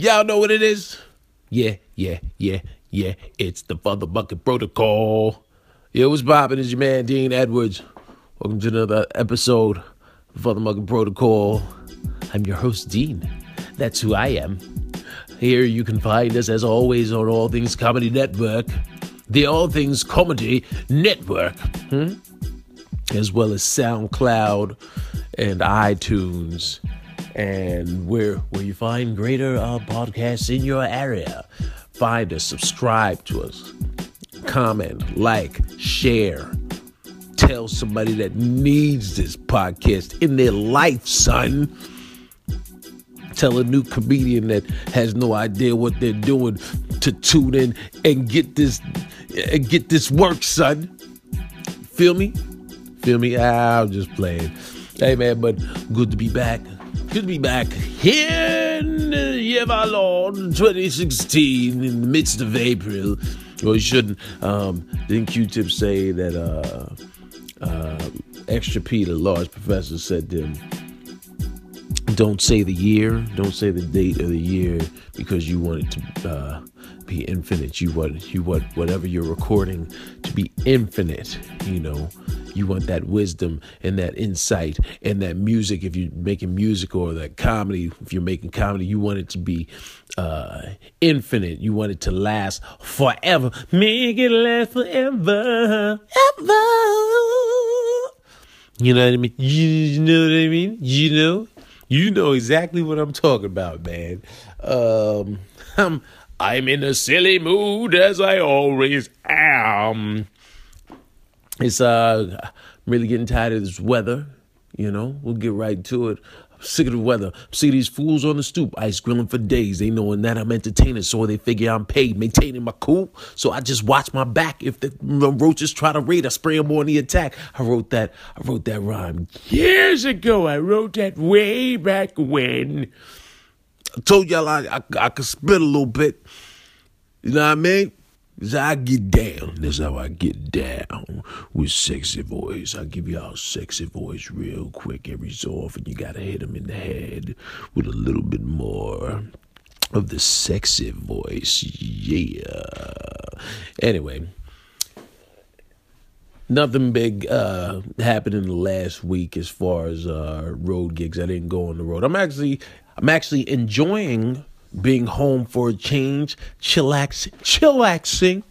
Y'all know what it is? Yeah, yeah, yeah, yeah. It's the FuthaMuckin' Protocol. Yo, what's poppin'? It's your man, Dean Edwards. Welcome to another episode of Bucket Protocol. I'm your host, Dean. That's who I am. Here you can find us, as always, on All Things Comedy Network, the All Things Comedy Network, hmm? as well as SoundCloud and iTunes and where where you find greater uh, podcasts in your area. Find us, subscribe to us, comment, like, share. Tell somebody that needs this podcast in their life, son. Tell a new comedian that has no idea what they're doing to tune in and get this and get this work, son. Feel me? Feel me? Ah, I'm just playing. Hey man, but good to be back. Good to be back here in the year of our Lord 2016 in the midst of April. Well, you shouldn't. Um, didn't Q-Tip say that uh, uh, Extra P, the large professor, said to him, don't say the year, don't say the date of the year because you want it to uh, be infinite. You want you want whatever you're recording to be infinite. You know, you want that wisdom and that insight and that music. If you're making music or that comedy, if you're making comedy, you want it to be uh, infinite. You want it to last forever. Make it last forever, ever. You know what I mean? You know what I mean? You know, you know exactly what I'm talking about, man. Um, I'm I'm in a silly mood as I always am. It's uh, I'm really getting tired of this weather. You know, we'll get right to it. I'm sick of the weather. See these fools on the stoop, ice grilling for days. They knowing that I'm entertaining, so they figure I'm paid, maintaining my cool. So I just watch my back. If the roaches try to raid, I spray them on the attack. I wrote that. I wrote that rhyme years ago. I wrote that way back when. I told y'all I, I, I could spit a little bit. You know what I mean? Cause I get down. That's how I get down with sexy voice. I give y'all sexy voice real quick every so often. You gotta hit them in the head with a little bit more of the sexy voice. Yeah. Anyway, nothing big uh, happened in the last week as far as uh, road gigs. I didn't go on the road. I'm actually I'm actually enjoying being home for a change, chillax, chillaxing.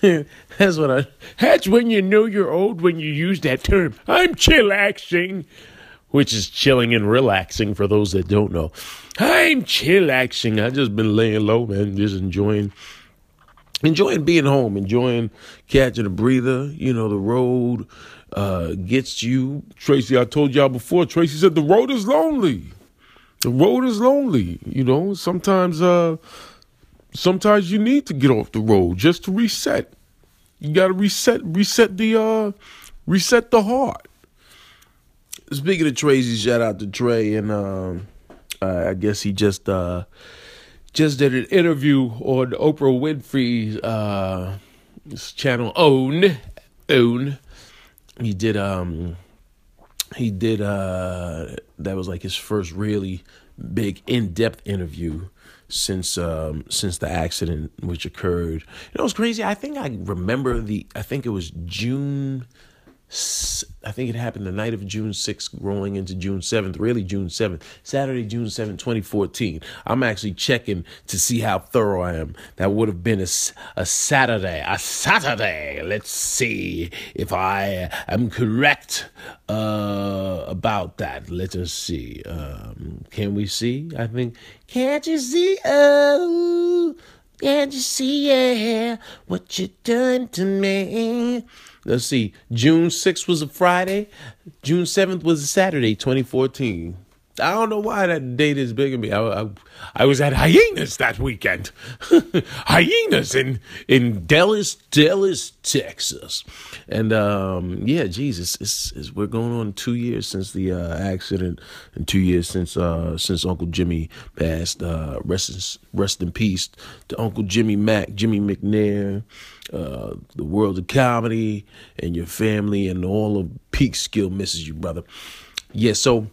that's what I. That's when you know you're old when you use that term. I'm chillaxing, which is chilling and relaxing for those that don't know. I'm chillaxing. I just been laying low, man, just enjoying, enjoying being home, enjoying catching a breather. You know, the road uh, gets you. Tracy, I told y'all before. Tracy said the road is lonely the road is lonely you know. Sometimes uh sometimes you need to get off the road just to reset. You got to reset reset the uh reset the heart. Speaking of tracy shout out to trey and um uh, i guess he just uh just did an interview on oprah winfrey's uh channel own own. He did um he did uh that was like his first really big in-depth interview since um since the accident which occurred. You know it's crazy? I think i remember the i think it was june I think it happened the night of June 6th, rolling into June 7th, really June 7th, Saturday, June 7th, 2014. I'm actually checking to see how thorough I am. That would have been a, a Saturday, a Saturday. Let's see if I am correct uh, about that. Let us see. Um, can we see? I think, can't you see? Oh, can't you see? Yeah, what you done to me? Let's see. June 6th was a Friday. June 7th was a Saturday, 2014. I don't know why that date is big me. I, I, I was at Hyenas that weekend. Hyenas in in Dallas, Dallas, Texas, and um, yeah, Jesus, it's, it's, we're going on two years since the uh, accident, and two years since uh, since Uncle Jimmy passed. Uh, rest rest in peace to Uncle Jimmy Mack, Jimmy McNair, uh, the world of comedy, and your family, and all of Peekskill misses you, brother. Yeah, so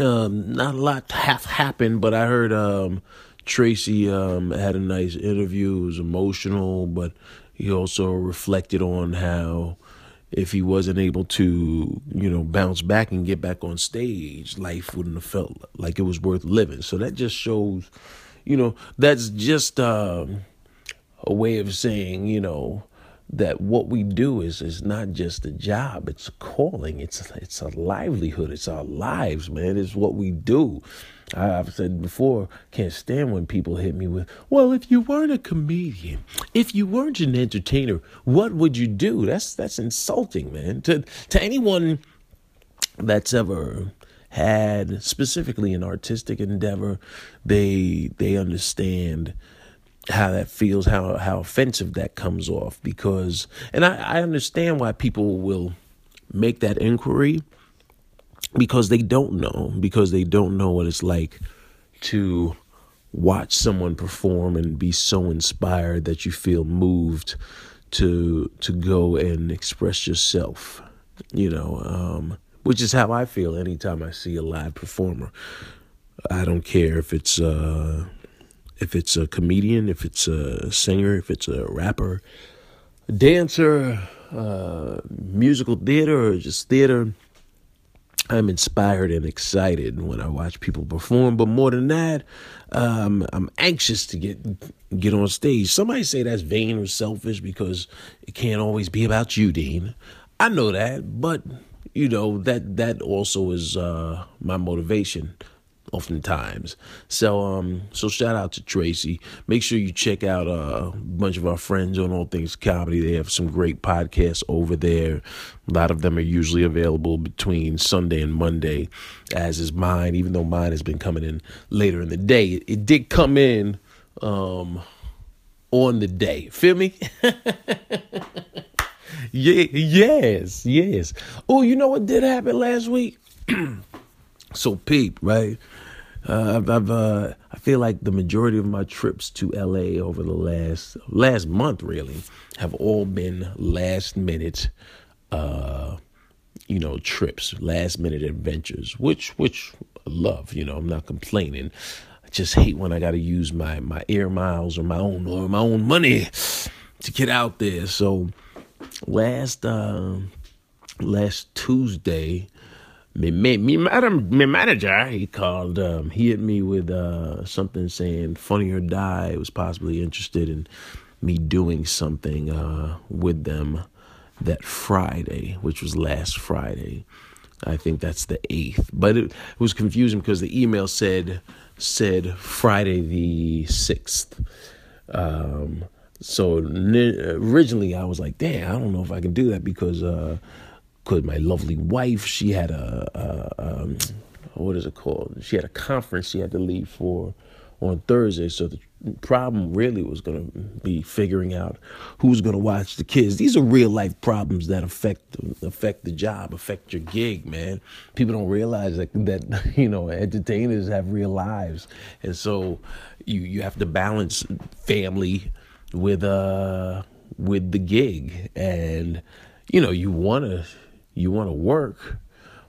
um, not a lot have happened, but I heard um, Tracy um, had a nice interview. It was emotional, but he also reflected on how if he wasn't able to, you know, bounce back and get back on stage, life wouldn't have felt like it was worth living. So that just shows, you know, that's just uh, a way of saying, you know, that what we do is is not just a job it's a calling it's it's a livelihood it's our lives man it's what we do I've said before, can't stand when people hit me with, well, if you weren't a comedian, if you weren't an entertainer, what would you do? That's that's insulting, man. To to anyone that's ever had specifically an artistic endeavor, they they understand how that feels, how how offensive that comes off. Because, and I, I understand why people will make that inquiry because they don't know, because they don't know what it's like to watch someone perform and be so inspired that you feel moved to to go and express yourself. You know, um, which is how I feel anytime I see a live performer. I don't care if it's uh, if it's a comedian, if it's a singer, if it's a rapper, a dancer, uh, musical theater, or just theater. I'm inspired and excited when I watch people perform, but more than that, um, I'm anxious to get get on stage. Somebody say that's vain or selfish because it can't always be about you, Dean. I know that, but you know that that also is uh, my motivation oftentimes. So um so shout out to Tracy. Make sure you check out uh, a bunch of our friends on All Things Comedy. They have some great podcasts over there. A lot of them are usually available between Sunday and Monday, as is mine, even though mine has been coming in later in the day. It, it did come in um on the day. Feel me? yeah, yes, yes. Oh, you know what did happen last week? so peep, right? Uh, I've, I've uh, I feel like the majority of my trips to LA over the last last month really have all been last minute, uh, you know, trips, last minute adventures, which which I love. You know, I'm not complaining. I just hate when I got to use my my air miles or my own or my own money to get out there. So last uh, last Tuesday me, me, me, madam, me manager, he called, um, he hit me with uh, something saying Funny or Die was possibly interested in me doing something uh, with them that Friday, which was last Friday. I think that's the 8th. But it, it was confusing because the email said said Friday the 6th. Um, so originally I was like, damn, I don't know if I can do that because uh, because my lovely wife, she had a, a um, what is it called? She had a conference she had to leave for on Thursday. So the problem really was going to be figuring out who's going to watch the kids. These are real life problems that affect affect the job, affect your gig, man. People don't realize that that you know entertainers have real lives, and so you you have to balance family with uh with the gig, and you know you want to you want to work,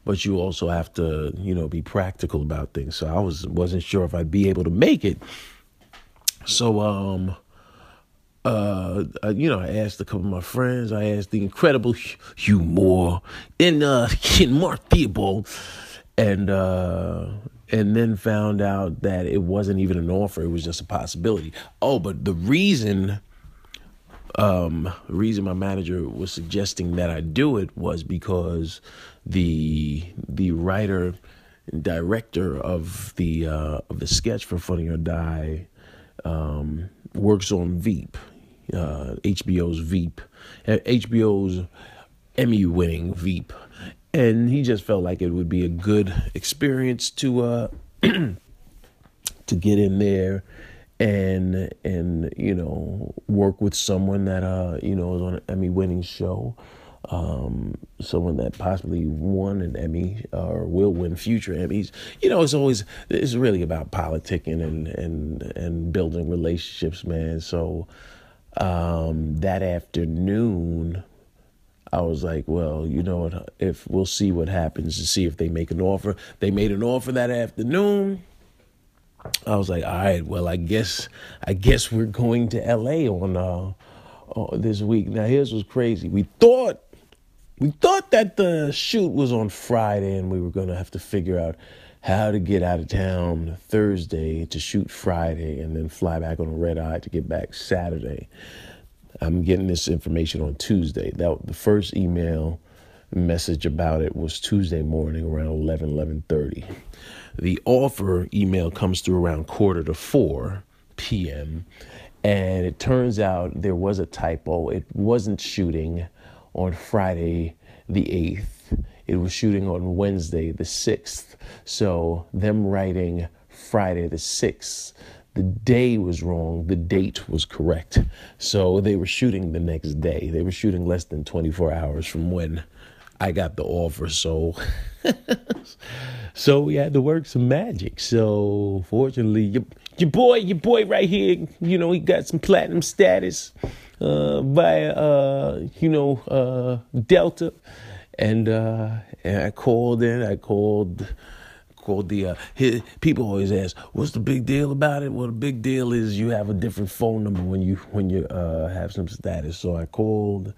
but you also have to, you know, be practical about things. So I was wasn't sure if I'd be able to make it. So um uh, you know, I asked a couple of my friends. I asked the incredible Hugh Moore and uh, in Mark Theobald, and uh, and then found out that it wasn't even an offer; it was just a possibility. Oh, but the reason um, reason my manager was suggesting that I do it was because the the writer and director of the uh, of the sketch for Funny or Die um, works on Veep, uh, HBO's Veep, HBO's Emmy winning Veep, and he just felt like it would be a good experience to uh, to get in there and and you know work with someone that uh you know is on an Emmy winning show um someone that possibly won an Emmy or will win future Emmys you know it's always it's really about politicking and and and building relationships man so um that afternoon I was like, well, you know what? If we'll see what happens to see if they make an offer. They made an offer that afternoon I was like, all right, well, I guess I guess we're going to L.A. on uh, uh, this week. Now, here's what's crazy. We thought we thought that the shoot was on Friday, and we were gonna have to figure out how to get out of town Thursday to shoot Friday, and then fly back on a red eye to get back Saturday. I'm getting this information on Tuesday. That the first email message about it was Tuesday morning around 11, 11.30. The offer email comes through around quarter to 4 p.m. And it turns out there was a typo. It wasn't shooting on Friday the 8th. It was shooting on Wednesday the 6th. So them writing Friday the 6th the day was wrong, the date was correct. So they were shooting the next day. They were shooting less than 24 hours from when I got the offer. So so we had to work some magic. So fortunately, your, your boy, your boy right here, you know, he got some platinum status uh uh you know uh Delta and uh and I called in, I called called the uh, his, people always ask what's the big deal about it well the big deal is you have a different phone number when you when you uh, have some status so i called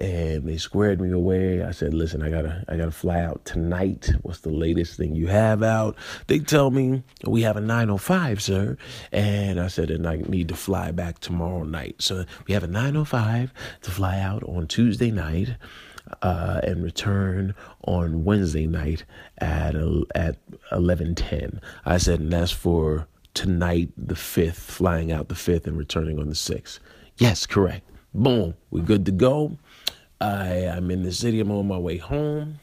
and they squared me away i said listen i gotta i gotta fly out tonight what's the latest thing you have out they tell me we have a 905 sir and i said and i need to fly back tomorrow night so we have a 905 to fly out on tuesday night uh, and return on Wednesday night at at eleven ten. I said, and that's for tonight, the fifth, flying out the fifth and returning on the sixth. Yes, correct. Boom, we're good to go. I I'm in the city. I'm on my way home.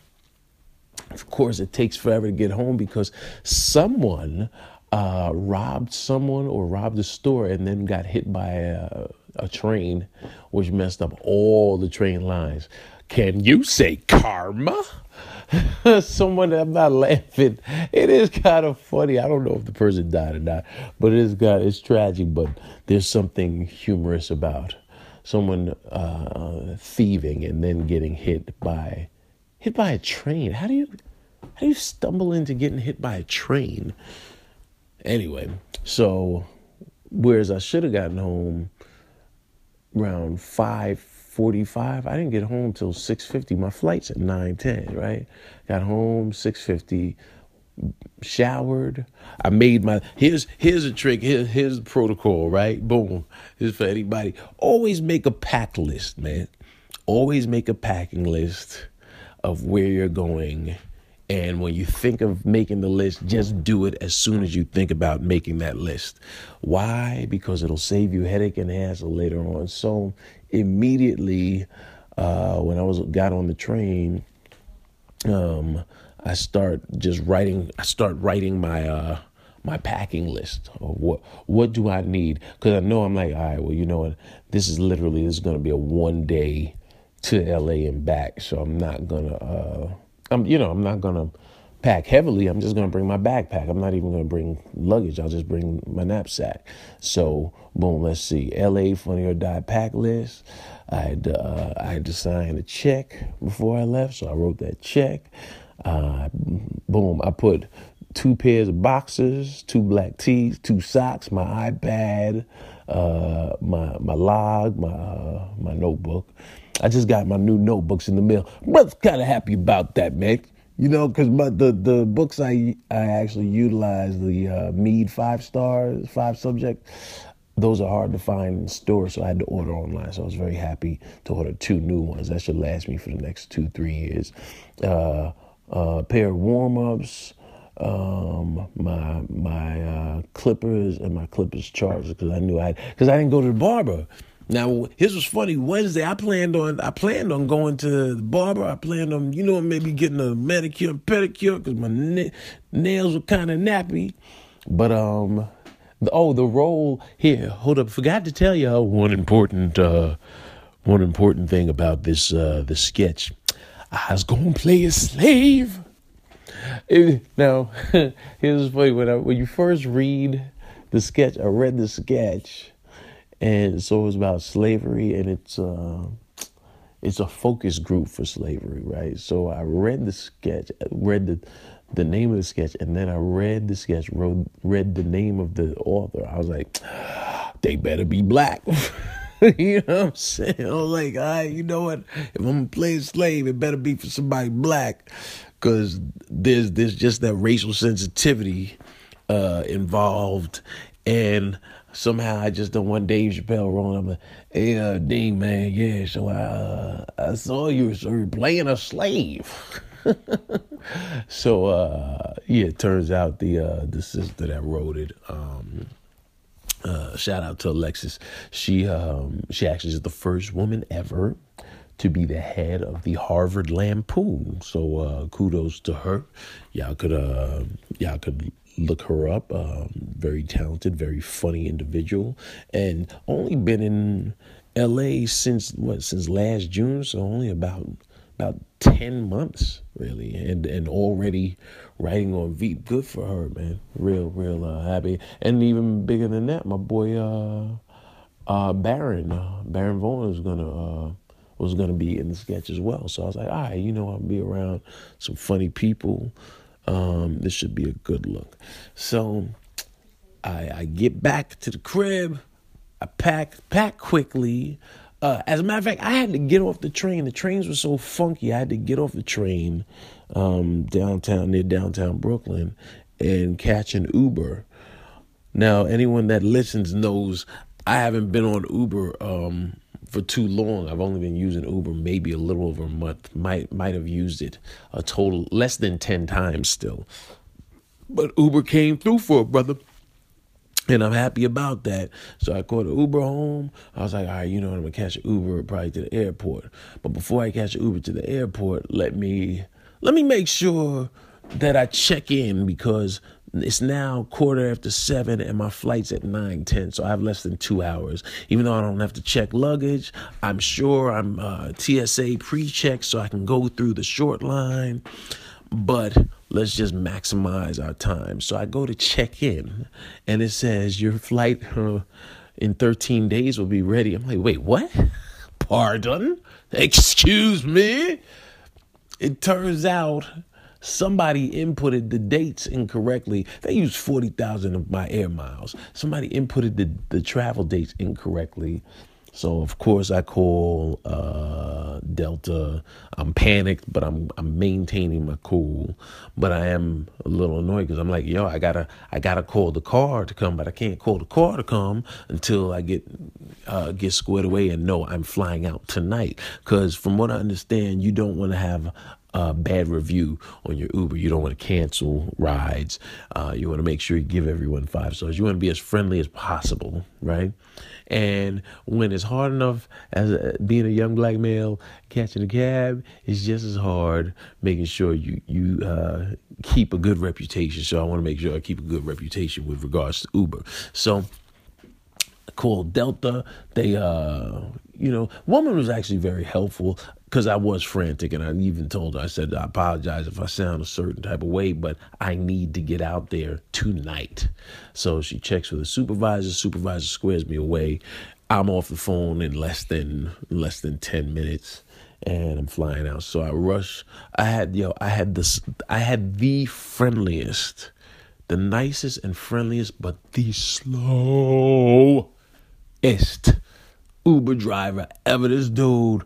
Of course, it takes forever to get home because someone uh, robbed someone or robbed a store and then got hit by a, a train, which messed up all the train lines. Can you say karma? Someone, I'm not laughing. It is kind of funny. I don't know if the person died or not, but it is got it's tragic. But there's something humorous about someone uh, thieving and then getting hit by hit by a train. How do you how do you stumble into getting hit by a train? Anyway, so whereas I should have gotten home around five 45. I didn't get home till 6:50. My flight's at 9:10, right? Got home 6:50, showered. I made my here's here's a trick. Here, here's the protocol, right? Boom. This is for anybody. Always make a pack list, man. Always make a packing list of where you're going and when you think of making the list, just do it as soon as you think about making that list. Why? Because it'll save you headache and hassle later on. So immediately, uh, when I was got on the train, um, I start just writing. I start writing my uh, my packing list of what what do I need because I know I'm like, all right, well, you know what? This is literally this is to be a one day to LA and back, so I'm not gonna. Uh, I'm, you know, I'm not gonna pack heavily. I'm just gonna bring my backpack. I'm not even gonna bring luggage. I'll just bring my knapsack. So, boom. Let's see. L.A. Funny or Die pack list. I had uh, I had to sign a check before I left, so I wrote that check. Uh, boom. I put two pairs of boxers, two black tees, two socks, my iPad, uh, my my log, my uh, my notebook. I just got my new notebooks in the mail. Brother's kind of happy about that, man. You know, because the the books I I actually utilize the uh, Mead five stars five subject. Those are hard to find in stores, so I had to order online. So I was very happy to order two new ones. That should last me for the next two three years. Uh, a pair of warm ups, um, my my uh, clippers and my clippers chargers because I knew I because I didn't go to the barber. Now, here's was funny. Wednesday, I planned on I planned on going to the barber. I planned on you know maybe getting a manicure and pedicure because my na- nails were kind of nappy. But um, oh, the role here. Hold up, forgot to tell y'all one important uh, one important thing about this uh, the sketch. I was gonna play a slave. It, now, here's funny when I, when you first read the sketch. I read the sketch and so it was about slavery, and it's uh, it's a focus group for slavery, right? So I read the sketch, read the the name of the sketch, and then I read the sketch, wrote, read the name of the author. I was like, they better be black. you know what I'm saying? I was like, all right, you know what? If I'm gonna play a slave, it better be for somebody black, because there's there's just that racial sensitivity uh, involved, and somehow I just don't want Dave Chappelle rolling up. Like, hey, uh, Dean, man, yeah. So I uh, I saw you, so you're playing a slave. so uh, yeah, it turns out the uh, the sister that wrote it. Um, uh, shout out to Alexis. She um, she actually is the first woman ever to be the head of the Harvard Lampoon. So uh, kudos to her. Y'all could uh, y'all could look her up. Um, very talented, very funny individual, and only been in L.A. since what since last June. So only about about 10 months really and and already writing on Veep good for her man. Real real uh, happy. And even bigger than that my boy uh uh Baron uh, Baron Vaughn was gonna uh was gonna be in the sketch as well. So I was like all right you know I'll be around some funny people. Um this should be a good look. So I I get back to the crib. I pack pack quickly uh, as a matter of fact, I had to get off the train. The trains were so funky. I had to get off the train um, downtown near downtown Brooklyn and catch an Uber. Now, anyone that listens knows I haven't been on Uber um, for too long. I've only been using Uber maybe a little over a month. Might might have used it a total less than ten times still. But Uber came through for a brother. And I'm happy about that. So I called an Uber home. I was like, all right, you know what? I'm going to catch an Uber probably to the airport. But before I catch an Uber to the airport, let me let me make sure that I check in because it's now quarter after seven and my flight's at nine ten, so I have less than two hours. Even though I don't have to check luggage, I'm sure I'm uh, TSA pre-checked, so I can go through the short line. But let's just maximize our time. So I go to check in, and it says your flight uh, in 13 days will be ready. I'm like, wait, what? Pardon? Excuse me? It turns out somebody inputted the dates incorrectly. They used 40,000 of my air miles. Somebody inputted the, the travel dates incorrectly. So of course I call uh, Delta. I'm panicked, but I'm I'm maintaining my cool. But I am a little annoyed because I'm like, yo, I gotta I gotta call the car to come, but I can't call the car to come until I get uh, get squared away and know I'm flying out tonight. Because from what I understand, you don't want to have a bad review on your Uber. You don't want to cancel rides. Uh, you want to make sure you give everyone five stars. You want to be as friendly as possible, right? And when it's hard enough as a, being a young black male catching a cab, it's just as hard making sure you you uh, keep a good reputation. So I want to make sure I keep a good reputation with regards to Uber. So called Delta. They, uh, you know, woman was actually very helpful because I was frantic, and I even told her, I said, I apologize if I sound a certain type of way, but I need to get out there tonight. So she checks with the supervisor. Supervisor squares me away. I'm off the phone in less than less than ten minutes, and I'm flying out. So I rush. I had yo, I had this. I had the friendliest, the nicest and friendliest, but the slowest Uber driver ever. This dude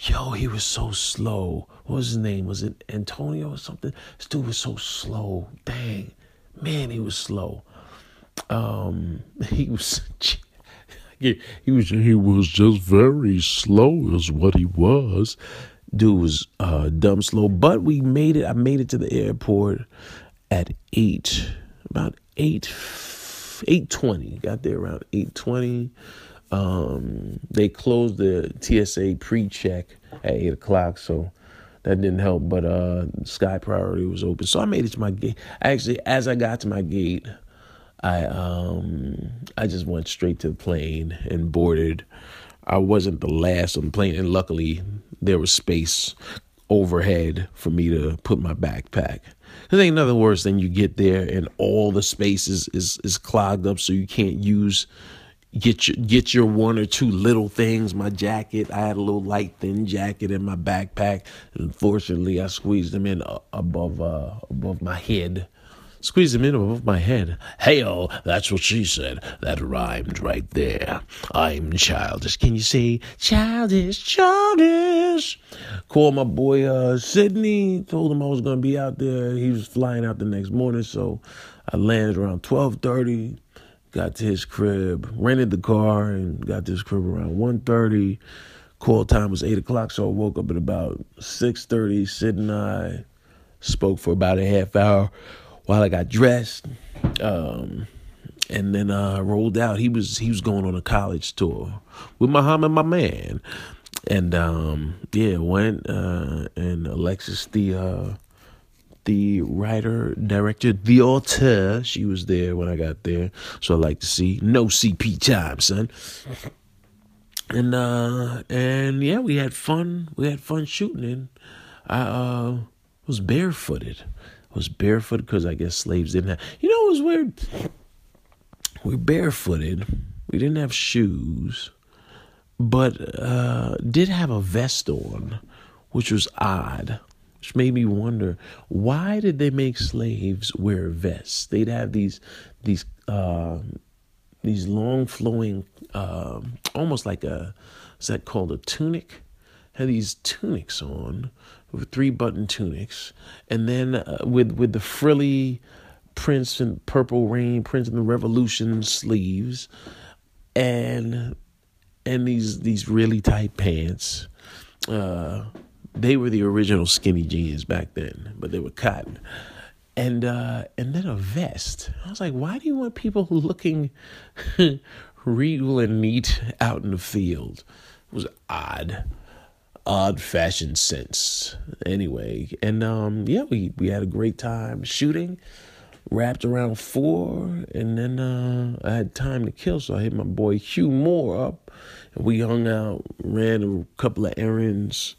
Yo, he was so slow. What was his name? Was it Antonio or something? This dude was so slow. Dang. Man, he was slow. Um, he was he was he was just very slow is what he was. Dude was uh dumb slow. But we made it. I made it to the airport at eight, about eight eight twenty. Got there around eight twenty. Um, they closed the TSA pre-check at eight o'clock, so that didn't help. But uh, Sky Priority was open, so I made it to my gate. Actually, as I got to my gate, I um I just went straight to the plane and boarded. I wasn't the last on the plane, and luckily there was space overhead for me to put my backpack. There ain't nothing worse than you get there and all the space is, is, is clogged up, so you can't use get your get your one or two little things. My jacket, I had a little light thin jacket in my backpack. Unfortunately, I squeezed them in uh, above uh, above my head. Squeezed them in above my head. Hey, oh, that's what she said. That rhymed right there. I'm childish. Can you say childish, childish? Called my boy uh, Sydney. Told him I was gonna be out there. He was flying out the next morning, so I landed around twelve thirty got to his crib, rented the car, and got to his crib around 1.30. Call time was 8 o'clock, so I woke up at about 6.30. Sid and I spoke for about a half hour while I got dressed. Um, and then uh, rolled out. He was he was going on a college tour with Muhammad, my man, and um, yeah, went uh, and Alexis the uh, the writer, director, the author. She was there when I got there, so I like to see no CP time, son. And uh, and yeah, we had fun. We had fun shooting. And I uh, was barefooted. I was barefooted because I guess slaves didn't have. You know, it was weird. We're barefooted. We didn't have shoes, but uh, did have a vest on, which was odd which made me wonder why did they make slaves wear vests? They'd have these these uh, these long flowing, uh, almost like a is that called a tunic? Had these tunics on, with three button tunics, and then uh, with with the frilly Prince and Purple Rain, Prince and the Revolution sleeves, and and these these really tight pants. Uh, they were the original skinny jeans back then, but they were cotton. And uh, and then a vest. I was like, why do you want people looking regal and neat out in the field? It was odd, odd fashion sense. Anyway, and um, yeah, we we had a great time shooting. Wrapped around four, and then uh, I had time to kill, so I hit my boy Hugh Moore up, and we hung out, ran a couple of errands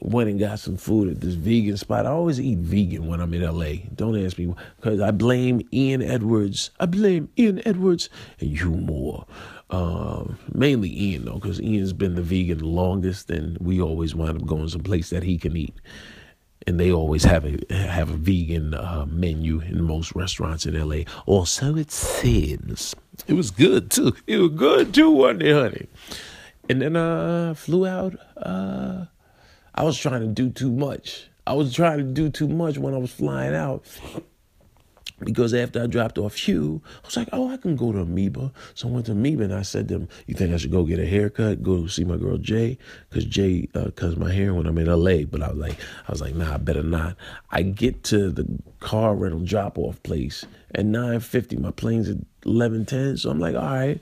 went and got some food at this vegan spot. I always eat vegan when I'm in LA. Don't ask me because I blame Ian Edwards. I blame Ian Edwards and Hugh Moore. Um, mainly Ian though, because Ian's been the vegan the longest, and we always wind up going someplace that he can eat. And they always have a have a vegan uh, menu in most restaurants in LA. Or so it seems. It was good too. It was good too, wasn't it, honey? And then I uh, flew out. Uh, I was trying to do too much. I was trying to do too much when I was flying out. Because after I dropped off Hugh, I was like, oh, I can go to Amoeba. So I went to Amoeba and I said to them, you think I should go get a haircut, go see my girl Jay? Because Jay uh, cuts my hair when I'm in LA. But I was like, I was like, nah, I better not. I get to the car rental drop off place at 9.50. My plane's at 11.10. So I'm like, all right,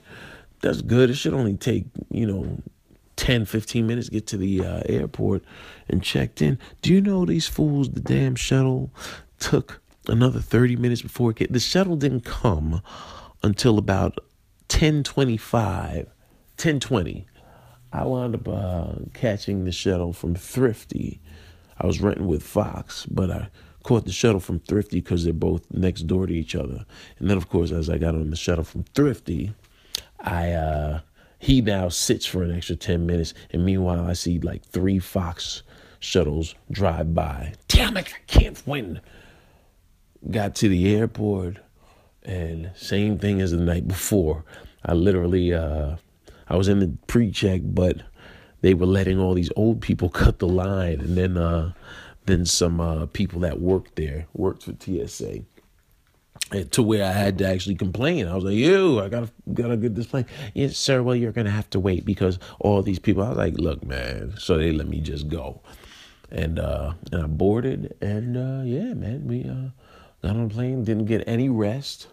that's good. It should only take, you know, 10, 15 minutes, get to the uh, airport and checked in. Do you know these fools, the damn shuttle took another 30 minutes before it came. The shuttle didn't come until about 1025, 1020. I wound up uh, catching the shuttle from Thrifty. I was renting with Fox, but I caught the shuttle from Thrifty because they're both next door to each other. And then, of course, as I got on the shuttle from Thrifty, I uh, he now sits for an extra 10 minutes. And meanwhile, I see like three Fox shuttles drive by. Damn it, I can't win. Got to the airport, and same thing as the night before. I literally, uh, I was in the pre-check, but they were letting all these old people cut the line, and then, uh, then some uh, people that worked there worked for TSA to where I had to actually complain. I was like, "You, I gotta gotta get this plane." Yes, sir. Well, you're gonna have to wait because all these people. I was like, "Look, man." So they let me just go, and uh, and I boarded, and uh, yeah, man, we uh, got on the plane. Didn't get any rest.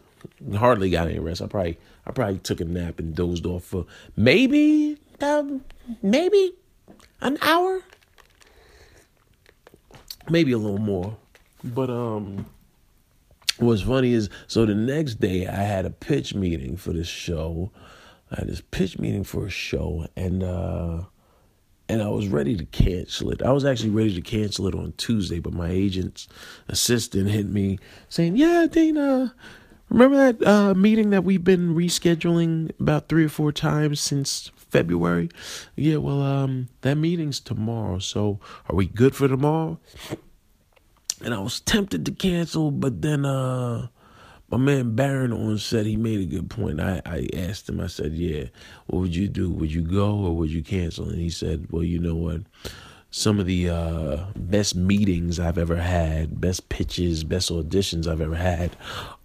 Hardly got any rest. I probably I probably took a nap and dozed off for maybe um, maybe an hour, maybe a little more, but um what's funny is so the next day I had a pitch meeting for this show. I had this pitch meeting for a show and uh and I was ready to cancel it. I was actually ready to cancel it on Tuesday, but my agent's assistant hit me saying, "Yeah, Dana, Remember that uh, meeting that we've been rescheduling about three or four times since February? Yeah, well, um, that meeting's tomorrow. So are we good for tomorrow? And I was tempted to cancel, but then uh, my man Baron Vaughn said he made a good point. I, I asked him, I said, Yeah, what would you do? Would you go or would you cancel? And he said, Well, you know what? Some of the uh, best meetings I've ever had, best pitches, best auditions I've ever had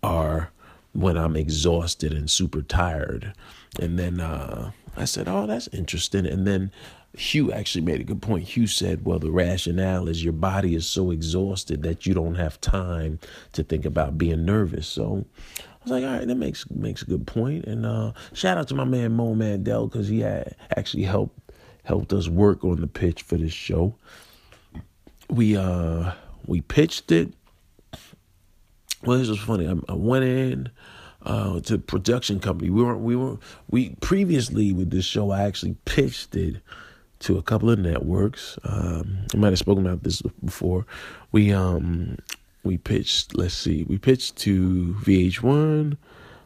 are when I'm exhausted and super tired. And then uh, I said, Oh, that's interesting. And then Hugh actually made a good point. Hugh said, Well, the rationale is your body is so exhausted that you don't have time to think about being nervous. So I was like, All right, that makes makes a good point. And uh, shout out to my man Mo Mandel because he had actually helped helped us work on the pitch for this show. We uh we pitched it well, this was funny. I, I went in uh, to production company. We were we were we previously with this show. I actually pitched it to a couple of networks. Um, I might have spoken about this before. We um we pitched. Let's see. We pitched to VH1,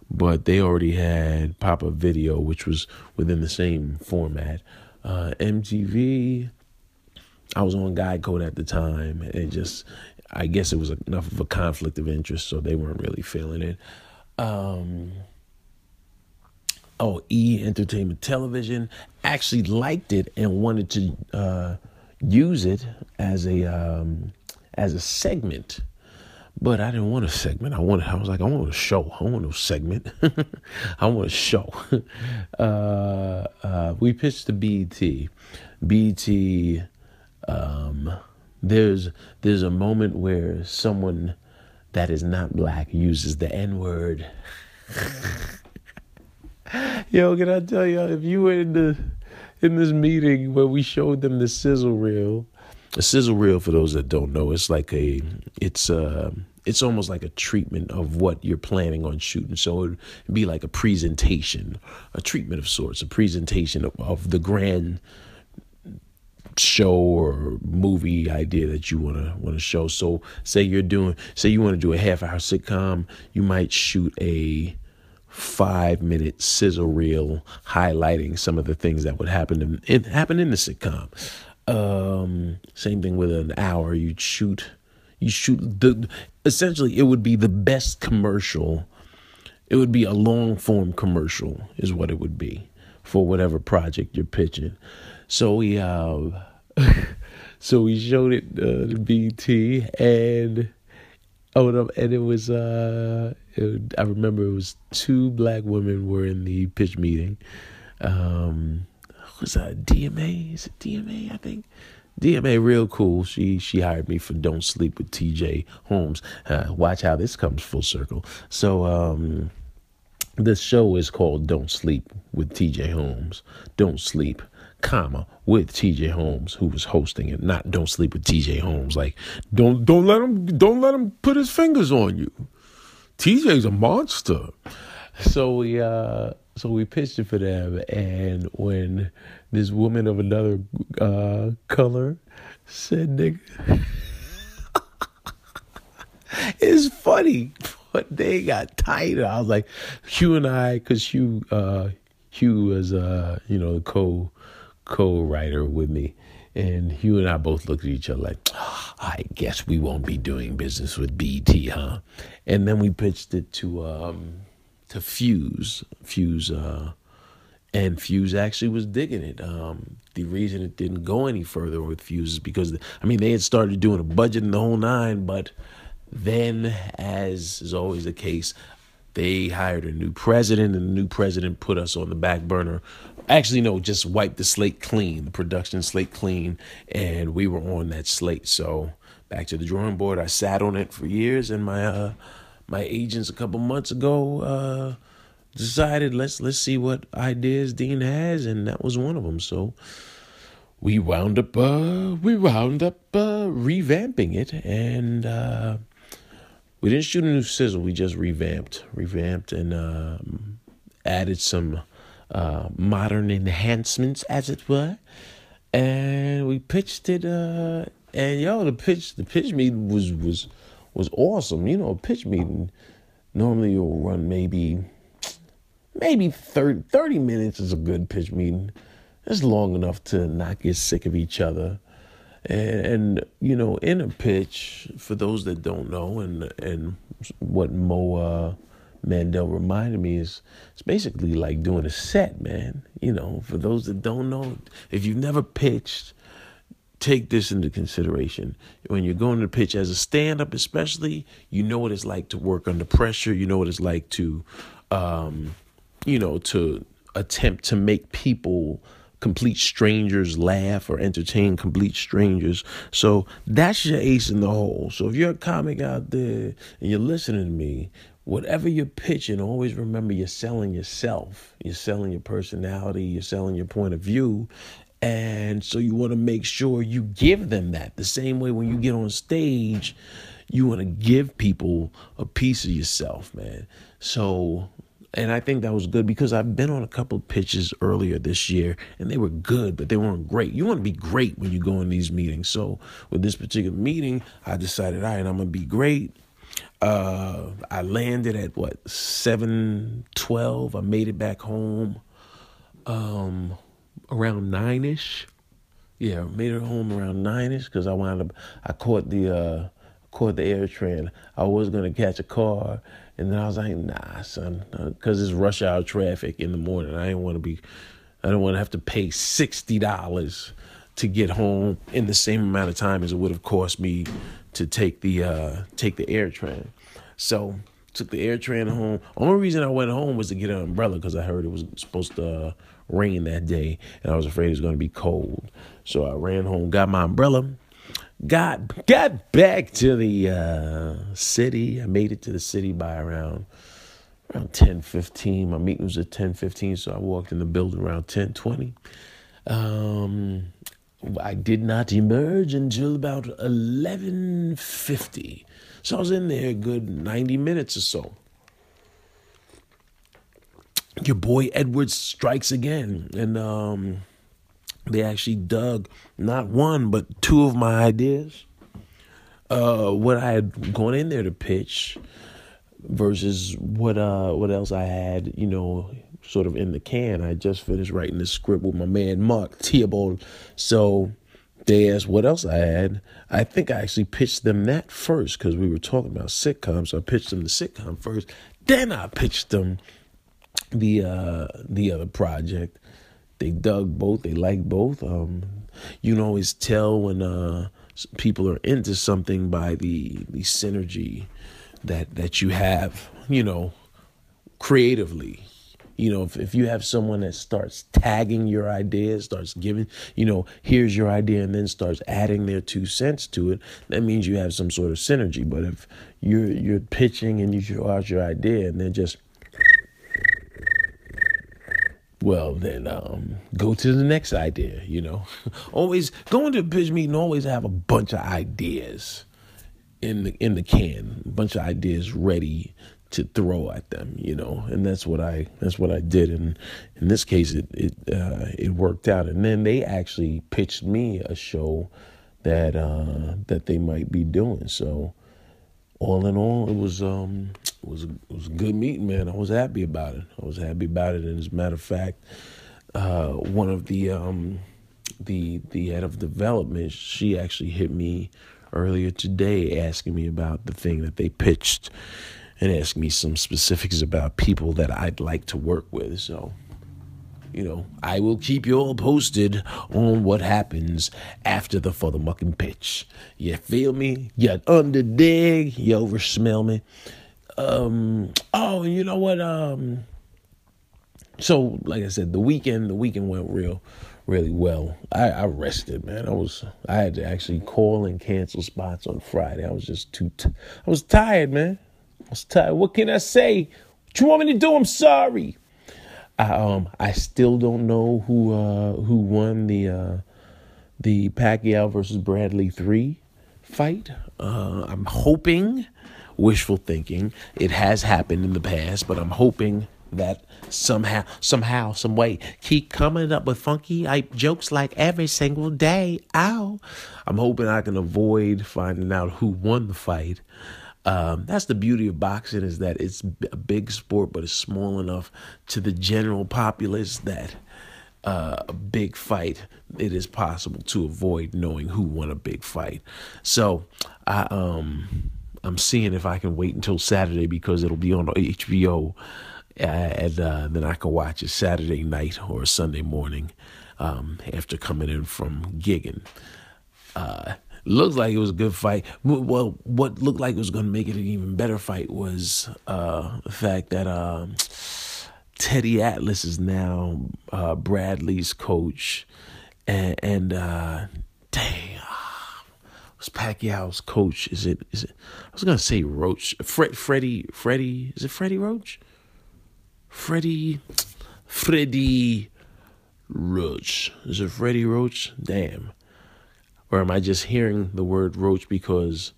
but they already had Pop Up Video, which was within the same format. Uh, MTV. I was on Guy Code at the time, and just I guess it was enough of a conflict of interest, so they weren't really feeling it. Um, oh, E Entertainment Television actually liked it and wanted to uh, use it as a um, as a segment. But I didn't want a segment. I wanted. I was like, I want a show. I want a segment. I want a show. uh, uh, we pitched to BET. BET. Um, there's there's a moment where someone that is not black uses the N word. Yo, can I tell you if you were in the in this meeting where we showed them the sizzle reel, a sizzle reel for those that don't know, it's like a it's uh it's almost like a treatment of what you're planning on shooting. So it'd be like a presentation, a treatment of sorts, a presentation of, of the grand show or movie idea that you want to want to show. So say you're doing say you want to do a half hour sitcom, you might shoot a 5 minute sizzle reel highlighting some of the things that would happen in, in happen in the sitcom. Um, same thing with an hour you'd shoot you shoot the essentially it would be the best commercial. It would be a long form commercial is what it would be for whatever project you're pitching. So we uh, so we showed it uh, to BET and oh and it was uh it, I remember it was two black women were in the pitch meeting. Um was that DMA? Is it DMA? I think. DMA real cool. She she hired me for Don't Sleep with TJ Holmes. Uh, watch how this comes full circle. So um this show is called Don't Sleep with TJ Holmes. Don't Sleep comma with TJ Holmes who was hosting it not don't sleep with TJ Holmes like don't don't let him don't let him put his fingers on you TJ's a monster. So we uh so we pitched it for them and when this woman of another uh color said nigga it's funny but they got tighter. I was like Hugh and I cuz Hugh uh Hugh was uh you know co co-writer with me, and Hugh and I both looked at each other like, I guess we won't be doing business with BET, huh? And then we pitched it to um, to Fuse, Fuse, uh, and Fuse actually was digging it. Um, the reason it didn't go any further with Fuse is because I mean they had started doing a budget in the whole nine, but then, as is always the case, they hired a new president, and the new president put us on the back burner. Actually, no, just wiped the slate clean, the production slate clean, and we were on that slate. So back to the drawing board. I sat on it for years, and my uh, my agents a couple months ago uh, decided let's let's see what ideas Dean has, and that was one of them. So we wound up uh, we wound up uh, revamping it, and uh, we didn't shoot a new sizzle. We just revamped, revamped, and um, added some uh, modern enhancements, as it were. And we pitched it. Uh, and yo, the pitch, the pitch meeting was was was awesome. You know, a pitch meeting. normally you'll run maybe maybe 30, 30 minutes is a good pitch meeting. It's long enough to not get sick of each other. And, and, you know, in a pitch, for those that don't know, and and what Mo uh, Mandel reminded me is it's basically like doing a set, man. You know, for those that don't know, if you've never pitched, take this into consideration. When you're going to pitch as a stand up, especially, you know what it's like to work under pressure. You know what it's like to, um, you know, to attempt to make people complete strangers laugh or entertain complete strangers. So that's your ace in the hole. So if you're a comic out there and you're listening to me, whatever you're pitching, always remember you're selling yourself. You're selling your personality, you're selling your point of view. And so you want to make sure you give them that. The same way when you get on stage, you want to give people a piece of yourself, man. So and I think that was good because I've been on a couple of pitches earlier this year and they were good, but they weren't great. You want to be great when you go in these meetings. So with this particular meeting, I decided, all right, I'm gonna be great. Uh, I landed at what seven twelve. I made it back home um, around nine ish. Yeah, made it home around nine ish because I wound up. I caught the uh, caught the air train. I was gonna catch a car and then I was like, nah, son, because it's rush hour traffic in the morning. I didn't want to be, I don't want to have to pay sixty dollars to get home in the same amount of time as it would have cost me to take the uh, take the air train. So took the air train home. Only reason I went home was to get an umbrella because I heard it was supposed to uh, rain that day, and I was afraid it was going to be cold. So I ran home, got my umbrella, got got back to the uh, city. I made it to the city by around around ten fifteen. My meeting was at ten fifteen, so I walked in the building around ten twenty. Um, I did not emerge until about eleven fifty. So I was in there a good ninety minutes or so. Your boy Edwards strikes again, and um, they actually dug not one but two of my ideas. Uh, what I had gone in there to pitch versus what uh what else I had, you know, sort of in the can. I just finished writing the script with my man Mark Theobald. So they asked what else I had. I think I actually pitched them that first because we were talking about sitcoms. So I pitched them the sitcom first. Then I pitched them the uh the other project they dug both. They like both. Um, you can always tell when uh, people are into something by the the synergy that that you have. You know, creatively. You know, if, if you have someone that starts tagging your ideas, starts giving, you know, here's your idea, and then starts adding their two cents to it, that means you have some sort of synergy. But if you're you're pitching and you throw out your idea and then just well then um, go to the next idea you know? Always going to a pitch meeting always have a bunch of ideas in the in the can a bunch of ideas ready to throw at them you know? And that's what i that's what i did. And in this case it it uh, it worked out. And then they actually pitched me a show that uh, that they might be doing. So all in all it was um it was a, it was a good meeting, man. I was happy about it. I was happy about it, and as a matter of fact, uh, one of the um, the the head of development, she actually hit me earlier today asking me about the thing that they pitched and asking me some specifics about people that I'd like to work with. So, you know, I will keep you all posted on what happens after the FuthaMuckin' pitch. You feel me? You under dig? You over smell me? Um, oh, you know what? Um, so like I said, the weekend, the weekend went real, really well. I, I rested, man. I was, I had to actually call and cancel spots on Friday. I was just too, t- I was tired, man. I was tired. What can I say? What you want me to do? I'm sorry. I um, I still don't know who uh who won the uh the Pacquiao versus Bradley three fight. Uh, I'm hoping wishful thinking. It has happened in the past, but I'm hoping that somehow, somehow, some way, keep coming up with funky hype jokes like every single day. Ow! I'm hoping I can avoid finding out who won the fight. Um, that's the beauty of boxing is that it's a big sport, but it's small enough to the general populace that uh, a big fight, it is possible to avoid knowing who won a big fight. So I um I'm seeing if I can wait until Saturday because it'll be on HBO, uh, and uh, then I can watch it Saturday night or Sunday morning um, after coming in from gigging. Uh, looks like it was a good fight. Well, what looked like it was going to make it an even better fight was uh, the fact that um, Teddy Atlas is now uh, Bradley's coach, and, and uh, dang, uh, was Pacquiao's coach? Is it? Is it? I was gonna say Roach. Fred, Freddie, Freddie. Is it Freddie Roach? Freddie, Freddie Roach. Is it Freddie Roach? Damn. Or am I just hearing the word Roach because,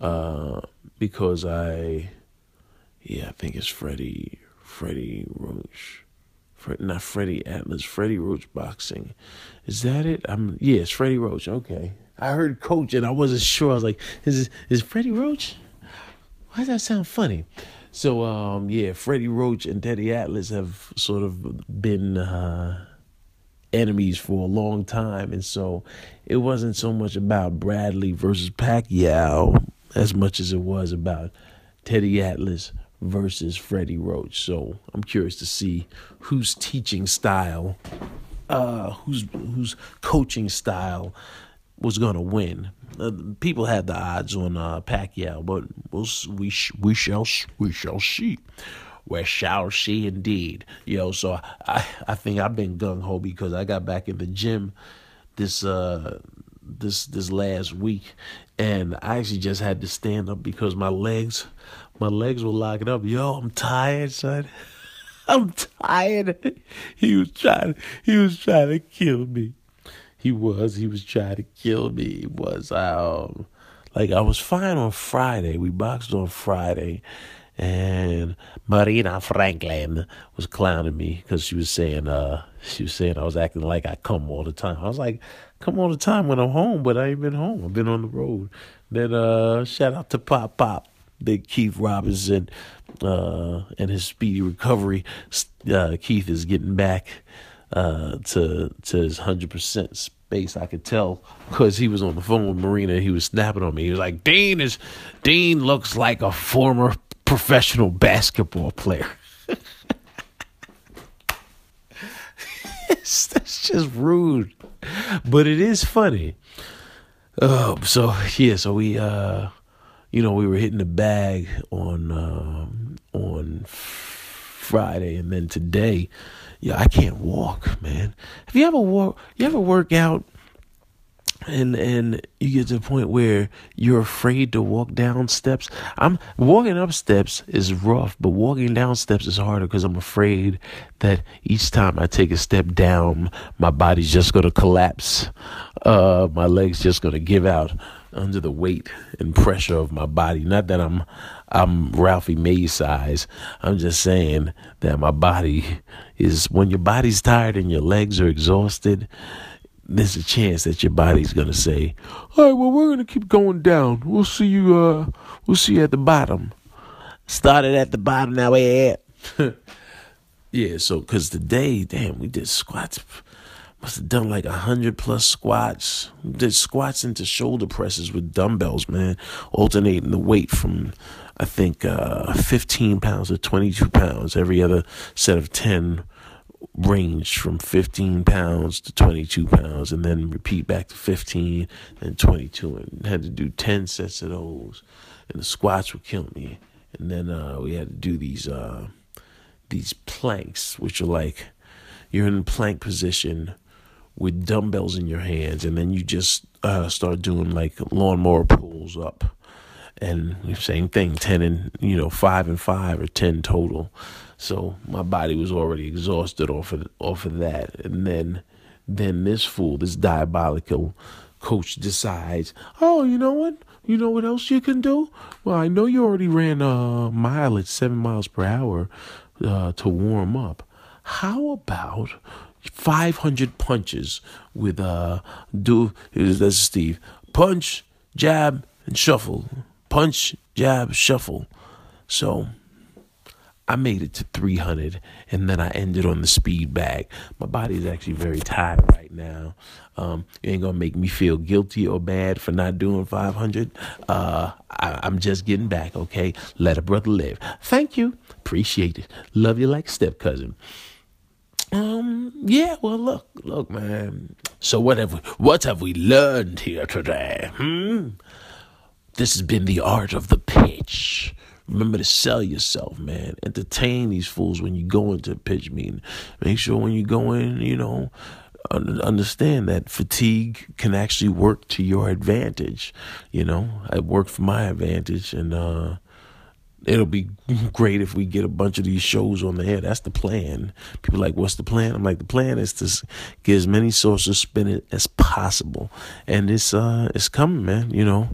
uh, because I, yeah, I think it's Freddie Freddie Roach. Fred, not Freddie Atlas, Freddie Roach boxing. Is that it? I'm yeah, it's Freddie Roach. Okay. I heard coach and I wasn't sure. I was like, is is Freddie Roach? Why does that sound funny? So um yeah, Freddie Roach and Teddy Atlas have sort of been uh enemies for a long time and so it wasn't so much about Bradley versus Pacquiao as much as it was about Teddy Atlas versus Freddie Roach. So I'm curious to see whose teaching style, uh, whose whose coaching style was gonna win. Uh, people had the odds on uh, Pacquiao, but we'll, we sh- we shall we shall see. We shall see indeed, yo. So I I think I've been gung ho because I got back in the gym this uh this this last week, and I actually just had to stand up because my legs my legs were locking up. Yo, I'm tired, son. I'm tired. He was trying. He was trying to kill me. He was. He was trying to kill me. He was. Um, like I was fine on Friday. We boxed on Friday, and Marina Franklin was clowning me because she was saying, uh, she was saying I was acting like I come all the time. I was like, come all the time when I'm home, but I ain't been home. I've been on the road. Then uh, shout out to Pop Pop. Big Keith Robinson uh, and his speedy recovery. Uh, Keith is getting back uh, to to his hundred percent space. I could tell because he was on the phone with Marina. He was snapping on me. He was like, "Dean is Dean looks like a former professional basketball player." that's just rude, but it is funny. Uh, so yeah, so we uh you know, we were hitting the bag on um, on Friday, and then today, yeah, I can't walk, man. Have you ever walk? You ever work out? And and you get to the point where you're afraid to walk down steps. I'm walking up steps is rough, but walking down steps is harder because I'm afraid that each time I take a step down, my body's just gonna collapse. Uh, my legs just gonna give out under the weight and pressure of my body. Not that I'm I'm Ralphie May size. I'm just saying that my body is when your body's tired and your legs are exhausted, there's a chance that your body's gonna say, All right, well we're gonna keep going down. We'll see you uh we'll see you at the bottom. Started at the bottom, now we're at Yeah, so cause today, damn, we did squats must have done like a hundred plus squats. Did squats into shoulder presses with dumbbells, man, alternating the weight from I think uh, 15 pounds to 22 pounds. Every other set of 10 ranged from 15 pounds to 22 pounds, and then repeat back to 15 and 22, and had to do 10 sets of those. And the squats would kill me. And then uh, we had to do these uh, these planks, which are like you're in plank position with dumbbells in your hands, and then you just uh, start doing like lawnmower pulls up, and same thing, ten and you know five and five or ten total. So my body was already exhausted off of off of that, and then then this fool, this diabolical coach decides, oh, you know what? You know what else you can do? Well, I know you already ran a mile at seven miles per hour uh, to warm up. How about 500 punches with uh do that's Steve punch jab and shuffle punch, jab, shuffle. So I made it to 300 and then I ended on the speed bag. My body is actually very tired right now. Um, you ain't gonna make me feel guilty or bad for not doing 500. Uh, I, I'm just getting back, okay? Let a brother live. Thank you. Appreciate it. Love you like step cousin. Um, yeah, well, look, look, man. So what have we, what have we learned here today? Hmm? This has been the art of the pitch. Remember to sell yourself, man. Entertain these fools when you go into a pitch meeting. Make sure when you go in, you know, understand that fatigue can actually work to your advantage. You know, it worked for my advantage, and uh, it'll be great if we get a bunch of these shows on the air. That's the plan. People like, what's the plan? I'm like, the plan is to get as many sources spinning as possible, and it's uh, it's coming, man. You know,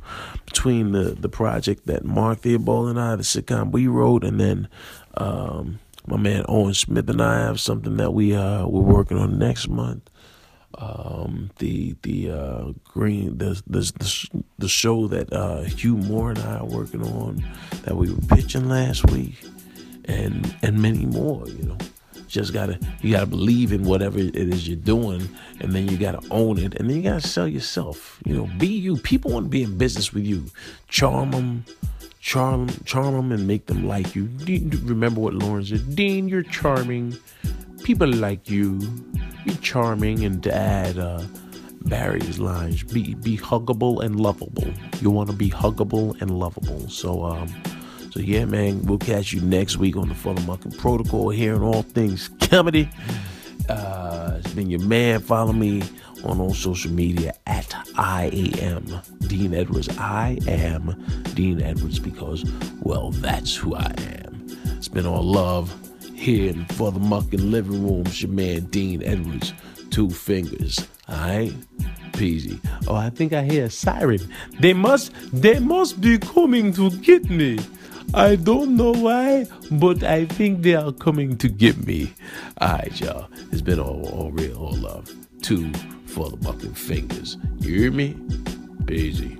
between the the project that Mark Theobald and I, the sitcom we wrote, and then um, my man Owen Smith and I have something that we uh we're working on next month um, the the uh, green the, the the show that uh, Hugh Moore and I are working on that we were pitching last week, and and many more. You know, just gotta you gotta believe in whatever it is you're doing, and then you gotta own it, and then you gotta sell yourself. You know, be you. People want to be in business with you. Charm them. Charm, charm them, and make them like you. Remember what Lauren said, Dean. You're charming. People like you be charming and to add uh, Barry's lines, be be huggable and lovable. You want to be huggable and lovable. So um, so yeah, man, we'll catch you next week on the Fuller Protocol here and all things comedy. Uh, it's been your man. Follow me on all social media at I am Dean Edwards. I am Dean Edwards because, well, that's who I am. It's been all love here FuthaMuckin' living room. It's your man Dean Edwards, two fingers. Alright? Peasy. Oh, I think I hear a siren. They must they must be coming to get me. I don't know why, but I think they are coming to get me. Alright, y'all. It's been all, all real, all love. Two FuthaMuckin' fingers. You hear me? Peasy.